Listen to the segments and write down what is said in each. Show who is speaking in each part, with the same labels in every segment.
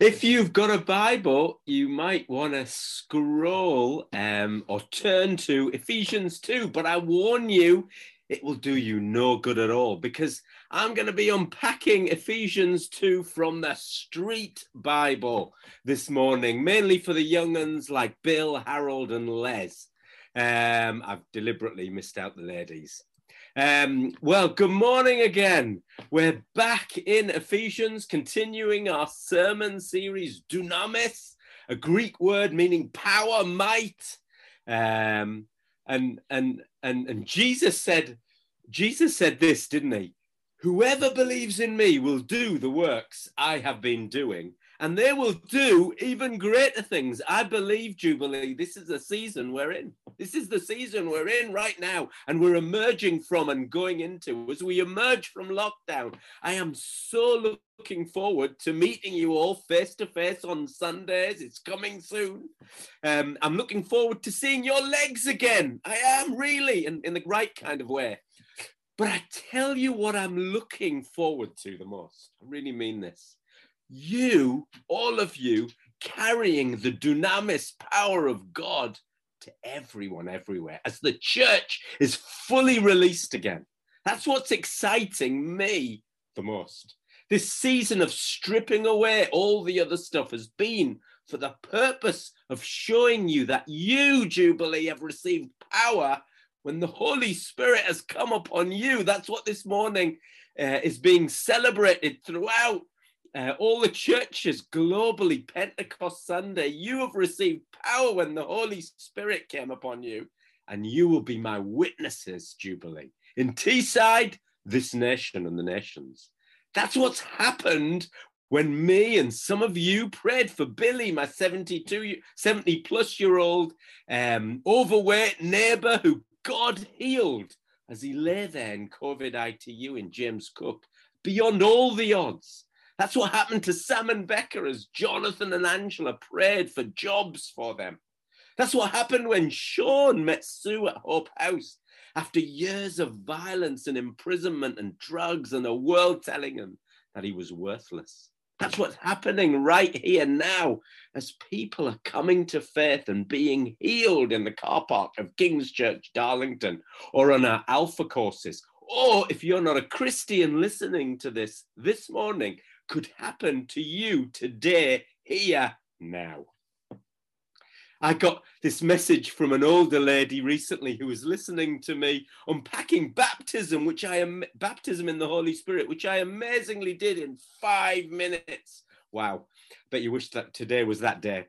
Speaker 1: If you've got a Bible, you might want to scroll um, or turn to Ephesians 2. But I warn you, it will do you no good at all because I'm going to be unpacking Ephesians 2 from the Street Bible this morning, mainly for the young uns like Bill, Harold, and Les. Um, I've deliberately missed out the ladies. Um, well, good morning again. We're back in Ephesians, continuing our sermon series, dunamis, a Greek word meaning power, might. Um, and and and and Jesus said, Jesus said this, didn't he? Whoever believes in me will do the works I have been doing, and they will do even greater things. I believe, Jubilee, this is the season we're in. This is the season we're in right now, and we're emerging from and going into. As we emerge from lockdown, I am so looking forward to meeting you all face to face on Sundays. It's coming soon. Um, I'm looking forward to seeing your legs again. I am really, in, in the right kind of way. But I tell you what I'm looking forward to the most. I really mean this you, all of you, carrying the dunamis power of God to everyone everywhere as the church is fully released again. That's what's exciting me the most. This season of stripping away all the other stuff has been for the purpose of showing you that you, Jubilee, have received power when the Holy Spirit has come upon you. That's what this morning uh, is being celebrated throughout uh, all the churches globally, Pentecost Sunday, you have received power when the Holy Spirit came upon you, and you will be my witnesses, Jubilee, in Teesside, this nation and the nations. That's what's happened when me and some of you prayed for Billy, my 72, 70 plus year old um, overweight neighbor who God healed as he lay there in COVID ITU in James Cook, beyond all the odds. That's what happened to Sam and Becca as Jonathan and Angela prayed for jobs for them. That's what happened when Sean met Sue at Hope House after years of violence and imprisonment and drugs and a world telling him that he was worthless. That's what's happening right here now as people are coming to faith and being healed in the car park of King's Church, Darlington, or on our Alpha courses. Or if you're not a Christian listening to this this morning, could happen to you today, here, now. I got this message from an older lady recently who was listening to me unpacking baptism, which I am baptism in the Holy Spirit, which I amazingly did in five minutes. Wow. Bet you wish that today was that day.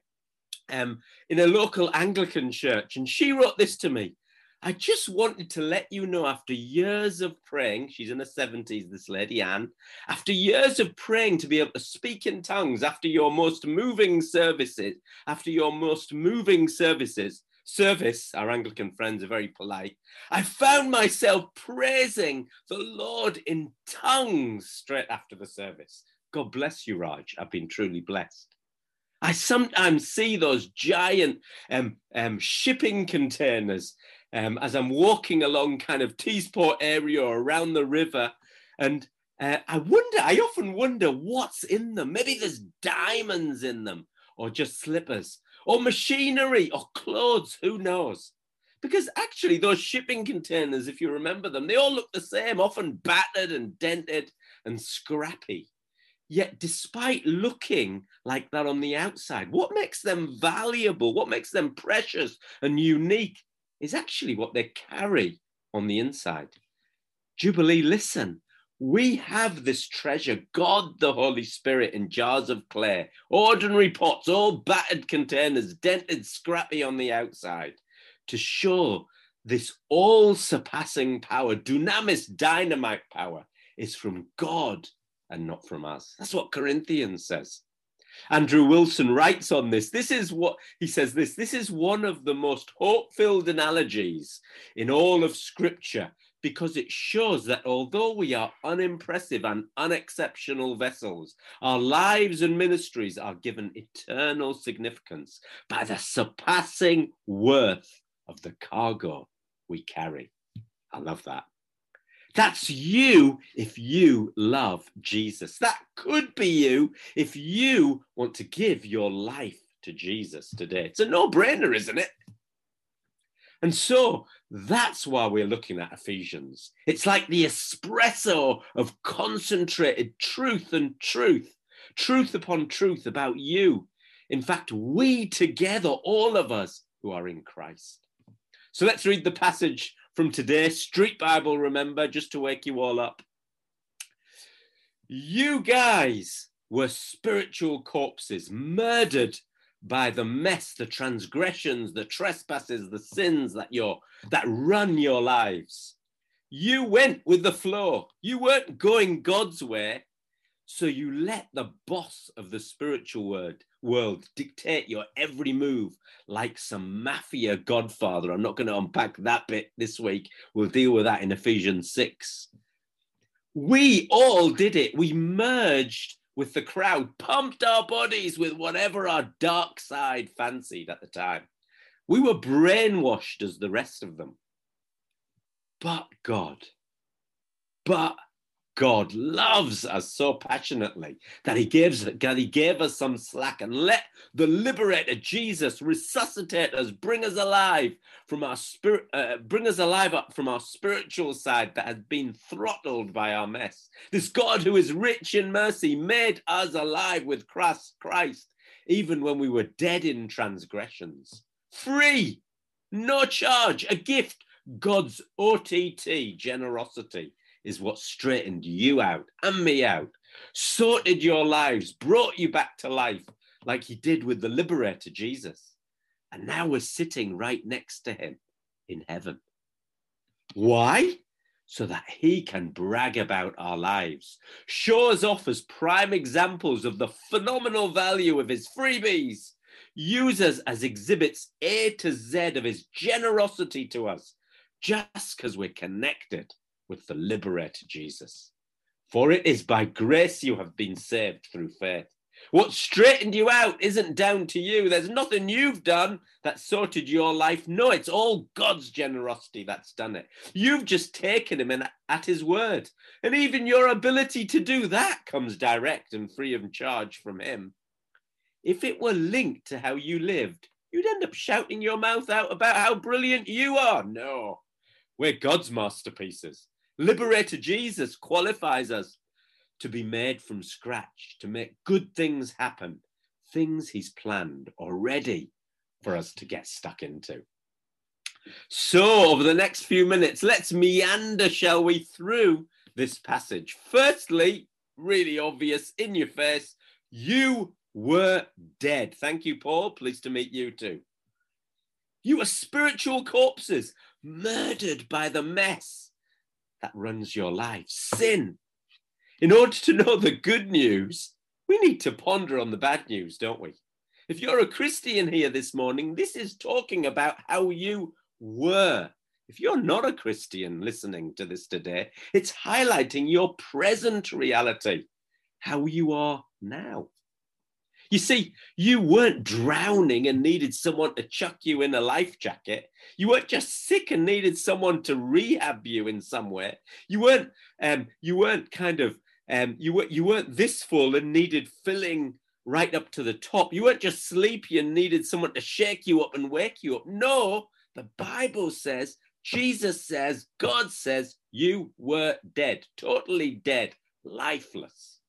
Speaker 1: Um, in a local Anglican church. And she wrote this to me. I just wanted to let you know after years of praying, she's in her 70s, this lady Anne, after years of praying to be able to speak in tongues, after your most moving services, after your most moving services, service, our Anglican friends are very polite, I found myself praising the Lord in tongues straight after the service. God bless you, Raj. I've been truly blessed. I sometimes see those giant um, um, shipping containers um, as I'm walking along kind of Teesport area or around the river. And uh, I wonder, I often wonder what's in them. Maybe there's diamonds in them, or just slippers, or machinery, or clothes, who knows? Because actually, those shipping containers, if you remember them, they all look the same, often battered and dented and scrappy. Yet, despite looking like that on the outside, what makes them valuable? What makes them precious and unique is actually what they carry on the inside. Jubilee, listen. We have this treasure, God the Holy Spirit, in jars of clay, ordinary pots, all battered containers, dented, scrappy on the outside, to show this all surpassing power, dunamis, dynamite power, is from God and not from us. That's what Corinthians says. Andrew Wilson writes on this. This is what he says this this is one of the most hope filled analogies in all of Scripture because it shows that although we are unimpressive and unexceptional vessels, our lives and ministries are given eternal significance by the surpassing worth of the cargo we carry. I love that. That's you if you love Jesus. That could be you if you want to give your life to Jesus today. It's a no brainer, isn't it? And so that's why we're looking at Ephesians. It's like the espresso of concentrated truth and truth, truth upon truth about you. In fact, we together, all of us who are in Christ. So let's read the passage from today, Street Bible, remember, just to wake you all up. You guys were spiritual corpses, murdered by the mess, the transgressions, the trespasses, the sins that you're that run your lives. You went with the flow. You weren't going God's way. So you let the boss of the spiritual world, world dictate your every move like some mafia godfather. I'm not going to unpack that bit this week. We'll deal with that in Ephesians 6. We all did it. We merged with the crowd, pumped our bodies with whatever our dark side fancied at the time. We were brainwashed as the rest of them. But God, but God loves us so passionately that he gives that he gave us some slack and let the liberator Jesus resuscitate us, bring us alive from our spirit, uh, bring us alive up from our spiritual side that has been throttled by our mess. This God who is rich in mercy made us alive with Christ, Christ even when we were dead in transgressions. Free, no charge, a gift, God's OTT generosity is what straightened you out and me out, sorted your lives, brought you back to life like he did with the liberator, Jesus. And now we're sitting right next to him in heaven. Why? So that he can brag about our lives, show us off as prime examples of the phenomenal value of his freebies, use us as exhibits A to Z of his generosity to us, just because we're connected with the liberator Jesus. For it is by grace you have been saved through faith. What straightened you out isn't down to you. There's nothing you've done that sorted your life. No, it's all God's generosity that's done it. You've just taken him in at his word. And even your ability to do that comes direct and free of charge from him. If it were linked to how you lived, you'd end up shouting your mouth out about how brilliant you are. No, we're God's masterpieces. Liberator Jesus qualifies us to be made from scratch, to make good things happen, things he's planned already for us to get stuck into. So, over the next few minutes, let's meander, shall we, through this passage. Firstly, really obvious in your face, you were dead. Thank you, Paul. Pleased to meet you too. You were spiritual corpses, murdered by the mess that runs your life sin. In order to know the good news, we need to ponder on the bad news, don't we? If you're a Christian here this morning, this is talking about how you were. If you're not a Christian listening to this today, it's highlighting your present reality, how you are now. You see, you weren't drowning and needed someone to chuck you in a life jacket. You weren't just sick and needed someone to rehab you in some way. You weren't, um, you weren't kind of, um, you were, you weren't this full and needed filling right up to the top. You weren't just sleepy and needed someone to shake you up and wake you up. No, the Bible says, Jesus says, God says, you were dead, totally dead, lifeless.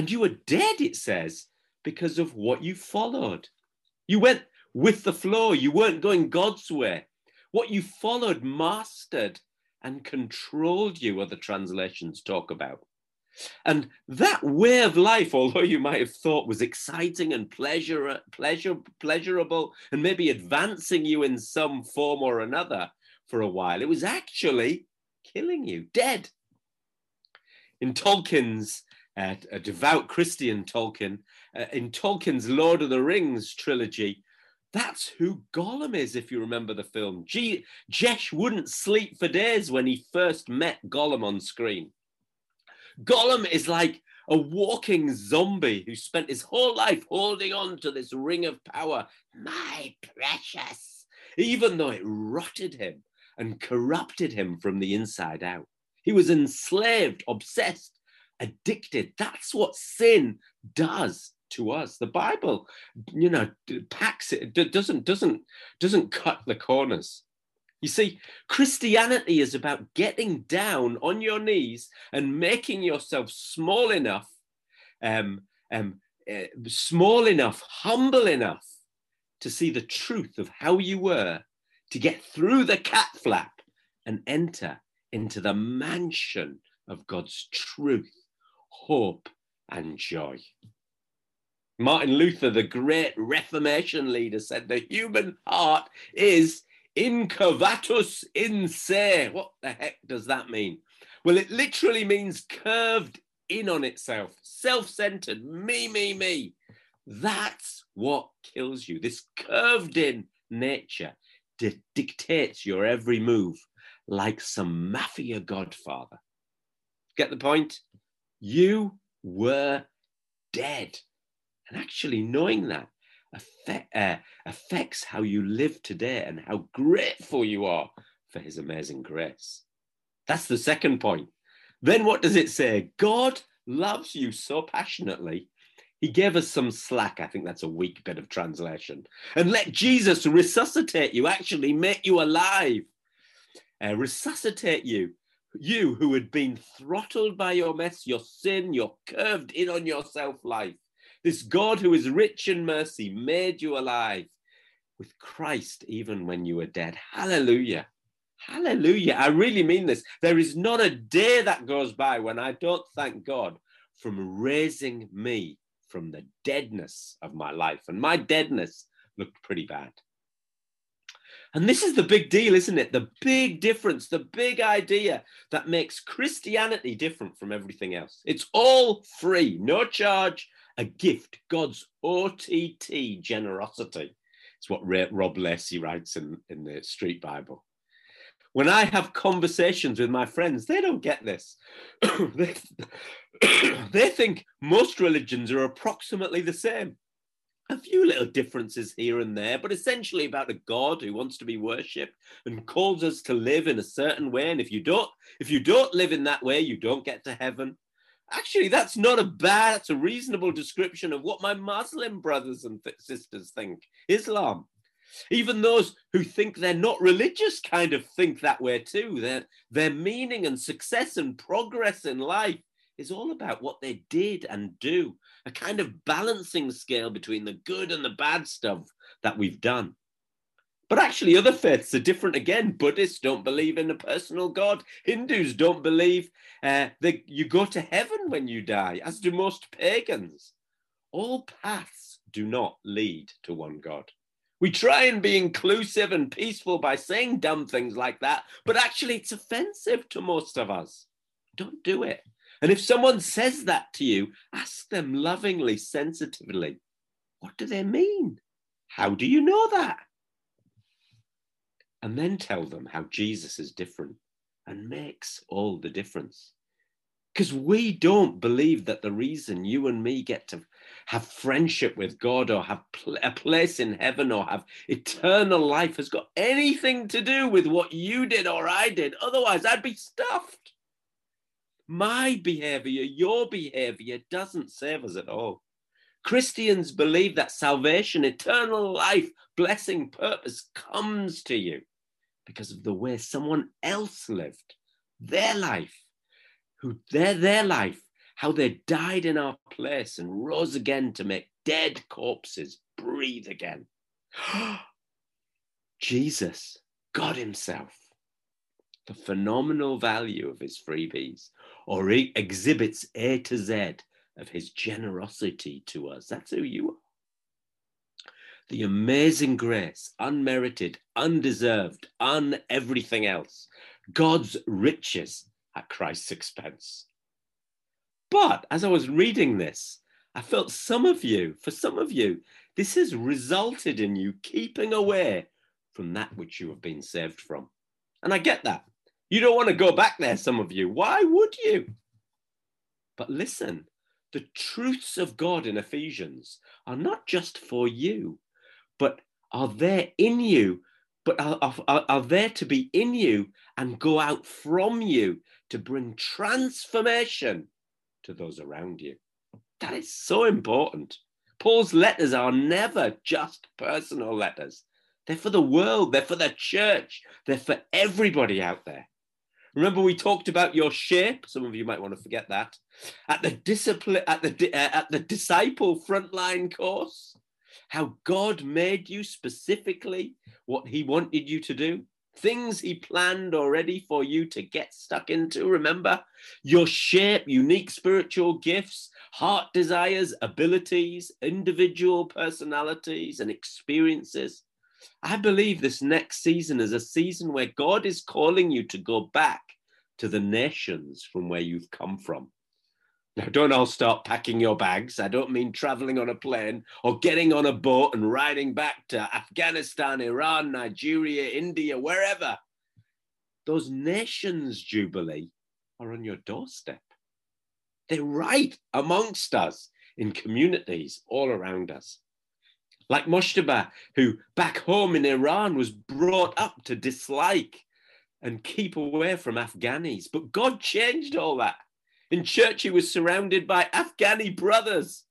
Speaker 1: And you were dead, it says, because of what you followed. You went with the flow, you weren't going God's way. What you followed mastered and controlled you, other translations talk about. And that way of life, although you might have thought was exciting and pleasure, pleasure, pleasurable, and maybe advancing you in some form or another for a while, it was actually killing you, dead. In Tolkien's uh, a devout Christian Tolkien, uh, in Tolkien's Lord of the Rings trilogy, that's who Gollum is, if you remember the film. G- Jesh wouldn't sleep for days when he first met Gollum on screen. Gollum is like a walking zombie who spent his whole life holding on to this ring of power, my precious, even though it rotted him and corrupted him from the inside out. He was enslaved, obsessed, addicted. That's what sin does to us. The Bible, you know, packs it, doesn't, doesn't, doesn't cut the corners. You see, Christianity is about getting down on your knees and making yourself small enough, um, um, uh, small enough, humble enough to see the truth of how you were, to get through the cat flap and enter into the mansion of God's truth, hope, and joy. Martin Luther, the great Reformation leader, said the human heart is incurvatus in se. What the heck does that mean? Well, it literally means curved in on itself, self centered, me, me, me. That's what kills you. This curved in nature di- dictates your every move like some mafia godfather. Get the point? You were dead. And actually, knowing that affect, uh, affects how you live today and how grateful you are for his amazing grace. That's the second point. Then what does it say? God loves you so passionately. He gave us some slack. I think that's a weak bit of translation. And let Jesus resuscitate you, actually make you alive, uh, resuscitate you. You who had been throttled by your mess, your sin, your curved in on yourself life. This God who is rich in mercy made you alive with Christ even when you were dead. Hallelujah. Hallelujah. I really mean this. There is not a day that goes by when I don't thank God from raising me from the deadness of my life. And my deadness looked pretty bad. And this is the big deal, isn't it? The big difference, the big idea that makes Christianity different from everything else. It's all free, no charge, a gift, God's OTT generosity. It's what Rob Lacey writes in, in the Street Bible. When I have conversations with my friends, they don't get this. they, they think most religions are approximately the same. A few little differences here and there, but essentially about a God who wants to be worshipped and calls us to live in a certain way. And if you don't, if you don't live in that way, you don't get to heaven. Actually, that's not a bad, that's a reasonable description of what my Muslim brothers and th- sisters think. Islam. Even those who think they're not religious kind of think that way too. Their, their meaning and success and progress in life is all about what they did and do, a kind of balancing scale between the good and the bad stuff that we've done. But actually, other faiths are different again. Buddhists don't believe in a personal God. Hindus don't believe uh, that you go to heaven when you die, as do most pagans. All paths do not lead to one God. We try and be inclusive and peaceful by saying dumb things like that, but actually, it's offensive to most of us. Don't do it. And if someone says that to you, ask them lovingly, sensitively, what do they mean? How do you know that? and then tell them how Jesus is different and makes all the difference. Because we don't believe that the reason you and me get to have friendship with God or have pl- a place in heaven or have eternal life has got anything to do with what you did or I did. Otherwise, I'd be stuffed. My behavior, your behavior doesn't save us at all. Christians believe that salvation, eternal life, blessing, purpose comes to you because of the way someone else lived their life, who their, their life, how they died in our place and rose again to make dead corpses breathe again. Jesus, God Himself, the phenomenal value of His freebies, or He exhibits A to Z of His generosity to us. That's who you are the amazing grace, unmerited, undeserved, un everything else, God's riches at Christ's expense. But as I was reading this, I felt some of you, for some of you, this has resulted in you keeping away from that which you have been saved from. And I get that. You don't want to go back there, some of you. Why would you? But listen, the truths of God in Ephesians are not just for you, but are there in you but are, are, are there to be in you and go out from you to bring transformation to those around you. That is so important. Paul's letters are never just personal letters. They're for the world, they're for the church, they're for everybody out there. Remember, we talked about your shape. Some of you might want to forget that at the discipline at the uh, at the disciple frontline course. How God made you specifically what He wanted you to do, things He planned already for you to get stuck into. Remember, your shape, unique spiritual gifts, heart desires, abilities, individual personalities, and experiences I believe this next season is a season where God is calling you to go back to the nations from where you've come from. Now, don't all start packing your bags. I don't mean traveling on a plane or getting on a boat and riding back to Afghanistan, Iran, Nigeria, India, wherever. Those nations, Jubilee, are on your doorstep. They're right amongst us in communities all around us like Mushtaba, who back home in Iran was brought up to dislike and keep away from Afghanis. But God changed all that. In church, he was surrounded by Afghani brothers.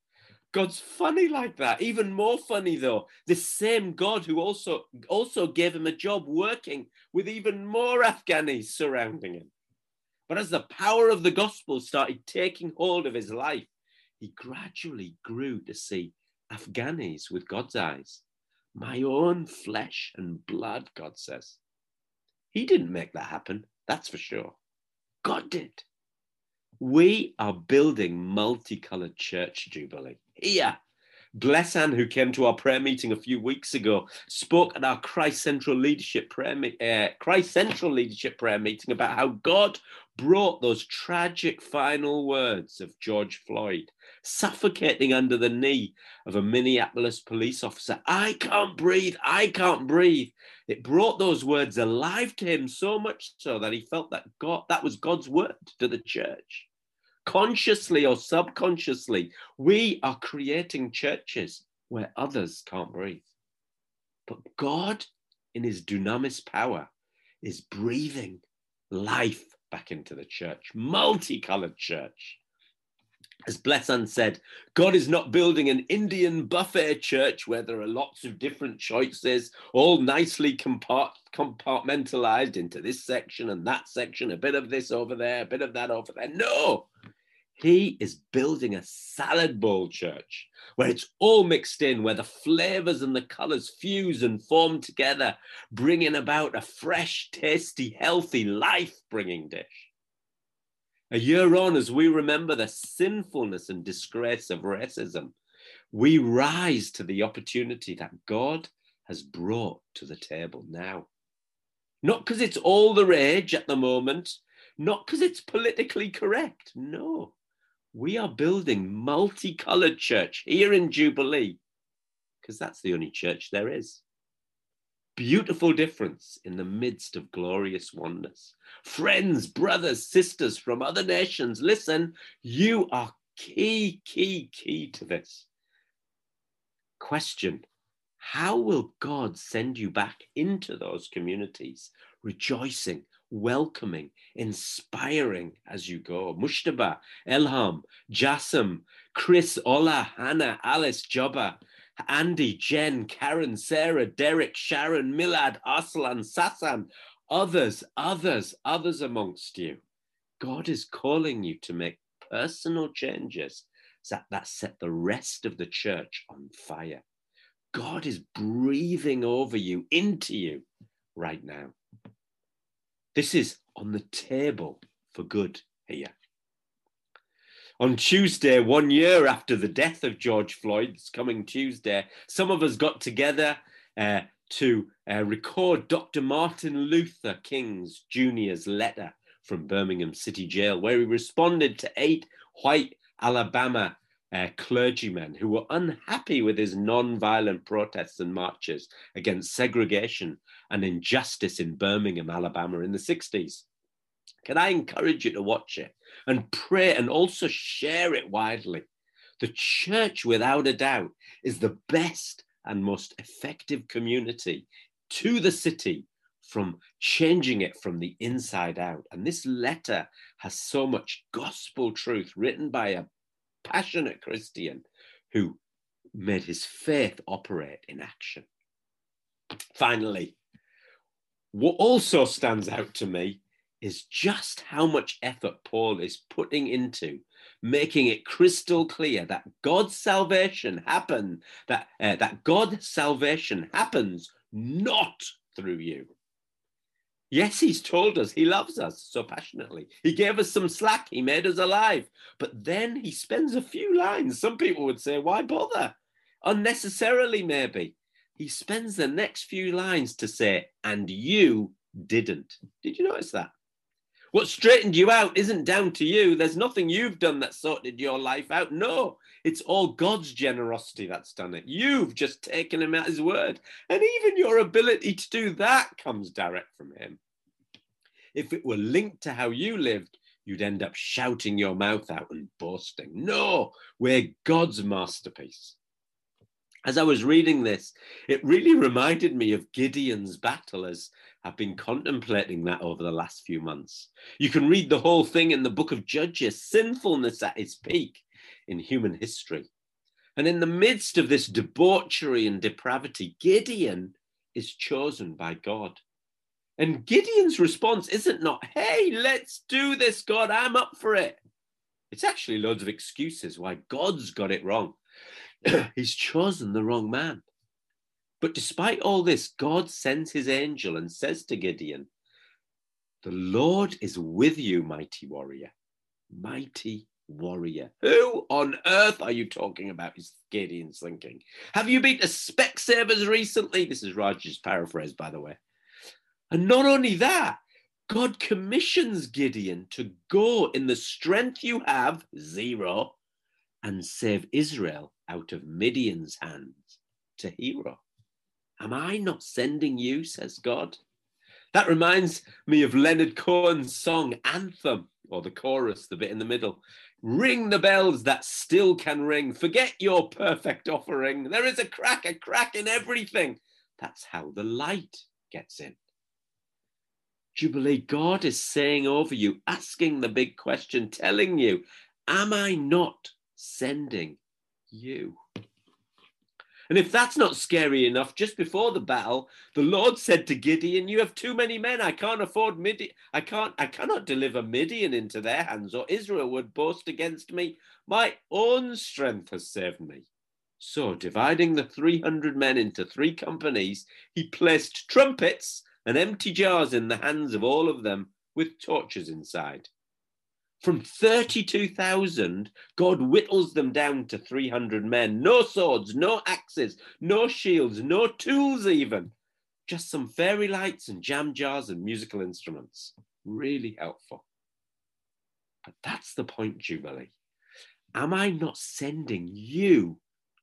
Speaker 1: God's funny like that. Even more funny though, this same God who also also gave him a job working with even more Afghanis surrounding him. But as the power of the gospel started taking hold of his life, he gradually grew to see Afghanis with God's eyes. My own flesh and blood, God says. He didn't make that happen, that's for sure. God did. We are building multicolored church jubilee here. Blessan, who came to our prayer meeting a few weeks ago, spoke at our Christ Central Leadership prayer, uh, Christ Central Leadership prayer meeting about how God brought those tragic final words of George Floyd suffocating under the knee of a Minneapolis police officer. I can't breathe. I can't breathe. It brought those words alive to him so much so that he felt that God, that was God's word to the church. Consciously or subconsciously, we are creating churches where others can't breathe. But God, in his dunamis power, is breathing life back into the church, multicolored church as Blessan said, God is not building an Indian buffet church where there are lots of different choices, all nicely compart- compartmentalized into this section and that section, a bit of this over there, a bit of that over there. No, he is building a salad bowl church where it's all mixed in, where the flavors and the colors fuse and form together, bringing about a fresh, tasty, healthy, life bringing dish. A year on, as we remember the sinfulness and disgrace of racism, we rise to the opportunity that God has brought to the table now. Not because it's all the rage at the moment, not because it's politically correct. No, we are building multicolored church here in Jubilee because that's the only church there is beautiful difference in the midst of glorious oneness. Friends, brothers, sisters from other nations, listen, you are key, key, key to this. Question How will God send you back into those communities, rejoicing, welcoming, inspiring as you go? Mushtaba, Elham, Jassim, Chris, Ola, Hannah, Alice, Jobba, Andy, Jen, Karen, Sarah, Derek, Sharon, Milad, Aslan, Sasan, others, others, others amongst you. God is calling you to make personal changes that, that set the rest of the church on fire. God is breathing over you, into you right now. This is on the table for good here. On Tuesday, one year after the death of George Floyd, this coming Tuesday, some of us got together uh, to uh, record Dr. Martin Luther King's Jr.'s letter from Birmingham City Jail, where he responded to eight white Alabama uh, clergymen who were unhappy with his non-violent protests and marches against segregation and injustice in Birmingham, Alabama in the 60s. Can I encourage you to watch it and pray and also share it widely? The church, without a doubt, is the best and most effective community to the city from changing it from the inside out. And this letter has so much gospel truth written by a passionate Christian who made his faith operate in action. Finally, what also stands out to me is just how much effort Paul is putting into making it crystal clear that God's salvation happen that uh, that God's salvation happens not through you. Yes, he's told us he loves us so passionately. He gave us some slack, he made us alive. But then he spends a few lines. Some people would say, why bother? Unnecessarily, maybe. He spends the next few lines to say, and you didn't. Did you notice that? What straightened you out isn't down to you. There's nothing you've done that sorted your life out. No, it's all God's generosity that's done it. You've just taken him at his word. And even your ability to do that comes direct from him. If it were linked to how you lived, you'd end up shouting your mouth out and boasting. No, we're God's masterpiece. As I was reading this, it really reminded me of Gideon's battle as I've been contemplating that over the last few months. You can read the whole thing in the book of Judges, sinfulness at its peak in human history. And in the midst of this debauchery and depravity, Gideon is chosen by God. And Gideon's response isn't not, hey, let's do this, God, I'm up for it. It's actually loads of excuses why God's got it wrong. He's chosen the wrong man. But despite all this, God sends his angel and says to Gideon, The Lord is with you, mighty warrior. Mighty warrior. Who on earth are you talking about? Is Gideon's thinking. Have you been to Specsavers recently? This is Raj's paraphrase, by the way. And not only that, God commissions Gideon to go in the strength you have, zero, and save Israel out of Midian's hands to hero. Am I not sending you, says God? That reminds me of Leonard Cohen's song Anthem, or the chorus, the bit in the middle. Ring the bells that still can ring. Forget your perfect offering. There is a crack, a crack in everything. That's how the light gets in. Jubilee, God is saying over you, asking the big question, telling you, Am I not sending you? And if that's not scary enough, just before the battle, the Lord said to Gideon, "You have too many men. I can't afford Midian. I can't. I cannot deliver Midian into their hands, or Israel would boast against me. My own strength has saved me." So, dividing the 300 men into three companies, he placed trumpets and empty jars in the hands of all of them with torches inside. From 32,000, God whittles them down to 300 men. No swords, no axes, no shields, no tools, even. Just some fairy lights and jam jars and musical instruments. Really helpful. But that's the point, Jubilee. Am I not sending you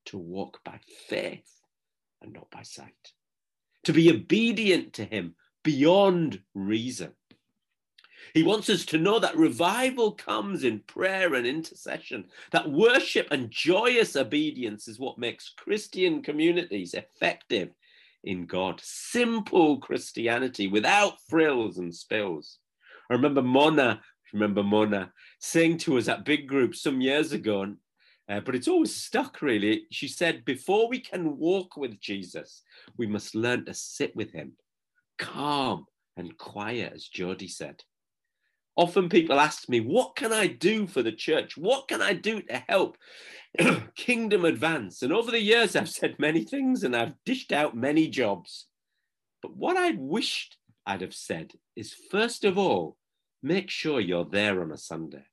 Speaker 1: to walk by faith and not by sight? To be obedient to Him beyond reason he wants us to know that revival comes in prayer and intercession, that worship and joyous obedience is what makes Christian communities effective in God. Simple Christianity without frills and spills. I remember Mona, remember Mona, saying to us at big groups some years ago, uh, but it's always stuck really. She said, before we can walk with Jesus, we must learn to sit with him, calm and quiet, as Jody said often people ask me, what can I do for the church? What can I do to help kingdom advance? And over the years, I've said many things and I've dished out many jobs. But what I wished I'd have said is first of all, make sure you're there on a Sunday.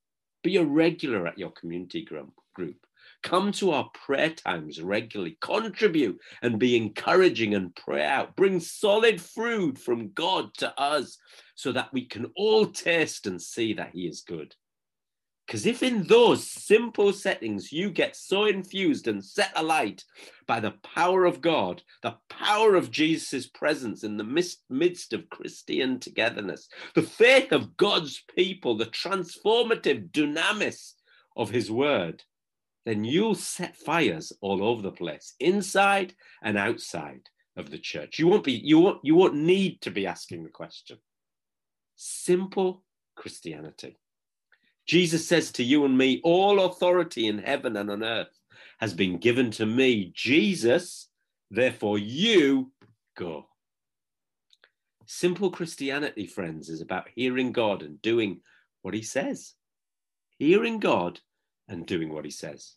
Speaker 1: Be a regular at your community group. Come to our prayer times regularly. Contribute and be encouraging and pray out. Bring solid fruit from God to us so that we can all taste and see that He is good. Because if in those simple settings you get so infused and set alight by the power of God, the power of Jesus' presence in the midst of Christian togetherness, the faith of God's people, the transformative dunamis of His word, then you'll set fires all over the place, inside and outside, of the church. You won't be, you won't, you won't need to be asking the question. Simple Christianity. Jesus says to you and me, all authority in heaven and on earth has been given to me. Jesus, therefore, you go. Simple Christianity, friends, is about hearing God and doing what he says. Hearing God and doing what he says.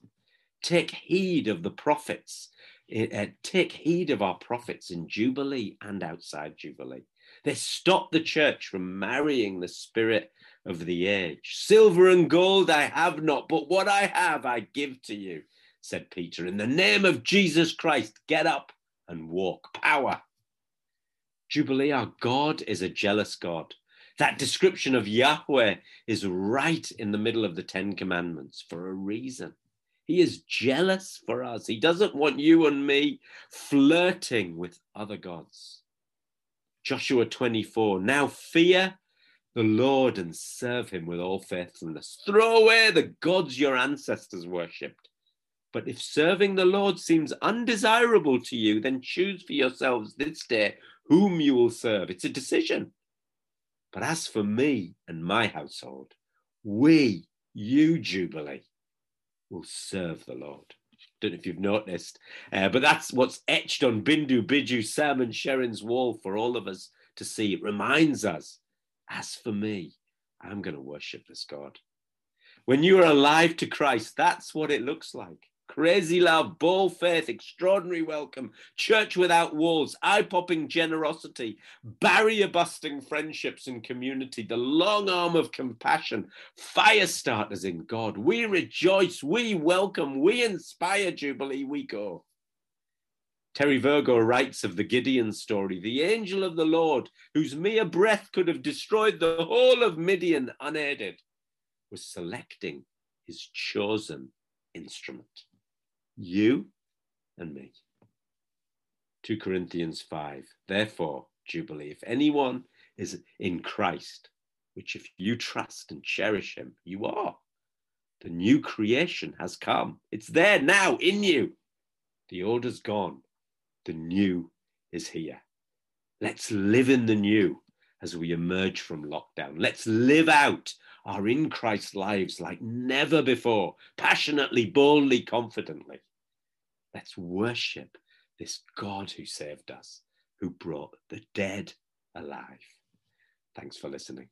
Speaker 1: Take heed of the prophets. Uh, take heed of our prophets in Jubilee and outside Jubilee. They stop the church from marrying the spirit of the age. Silver and gold I have not, but what I have I give to you, said Peter. In the name of Jesus Christ, get up and walk. Power. Jubilee, our God is a jealous God. That description of Yahweh is right in the middle of the Ten Commandments for a reason. He is jealous for us. He doesn't want you and me flirting with other gods. Joshua 24. Now fear the Lord and serve him with all faithfulness. Throw away the gods your ancestors worshipped. But if serving the Lord seems undesirable to you, then choose for yourselves this day whom you will serve. It's a decision. But as for me and my household, we, you, Jubilee, will serve the Lord. Don't know if you've noticed, uh, but that's what's etched on Bindu Biju Sam and Sharon's wall for all of us to see. It reminds us, as for me, I'm going to worship this God. When you are alive to Christ, that's what it looks like. Crazy love, bold faith, extraordinary welcome, church without walls, eye popping generosity, barrier busting friendships and community, the long arm of compassion, fire starters in God. We rejoice, we welcome, we inspire Jubilee, we go. Terry Virgo writes of the Gideon story the angel of the Lord, whose mere breath could have destroyed the whole of Midian unaided, was selecting his chosen instrument you and me. 2 Corinthians 5. Therefore, Jubilee, if anyone is in Christ, which if you trust and cherish him, you are, the new creation has come. It's there now in you. The old is gone, the new is here. Let's live in the new as we emerge from lockdown. Let's live out our in Christ lives like never before, passionately, boldly, confidently. Let's worship this God who saved us, who brought the dead alive. Thanks for listening.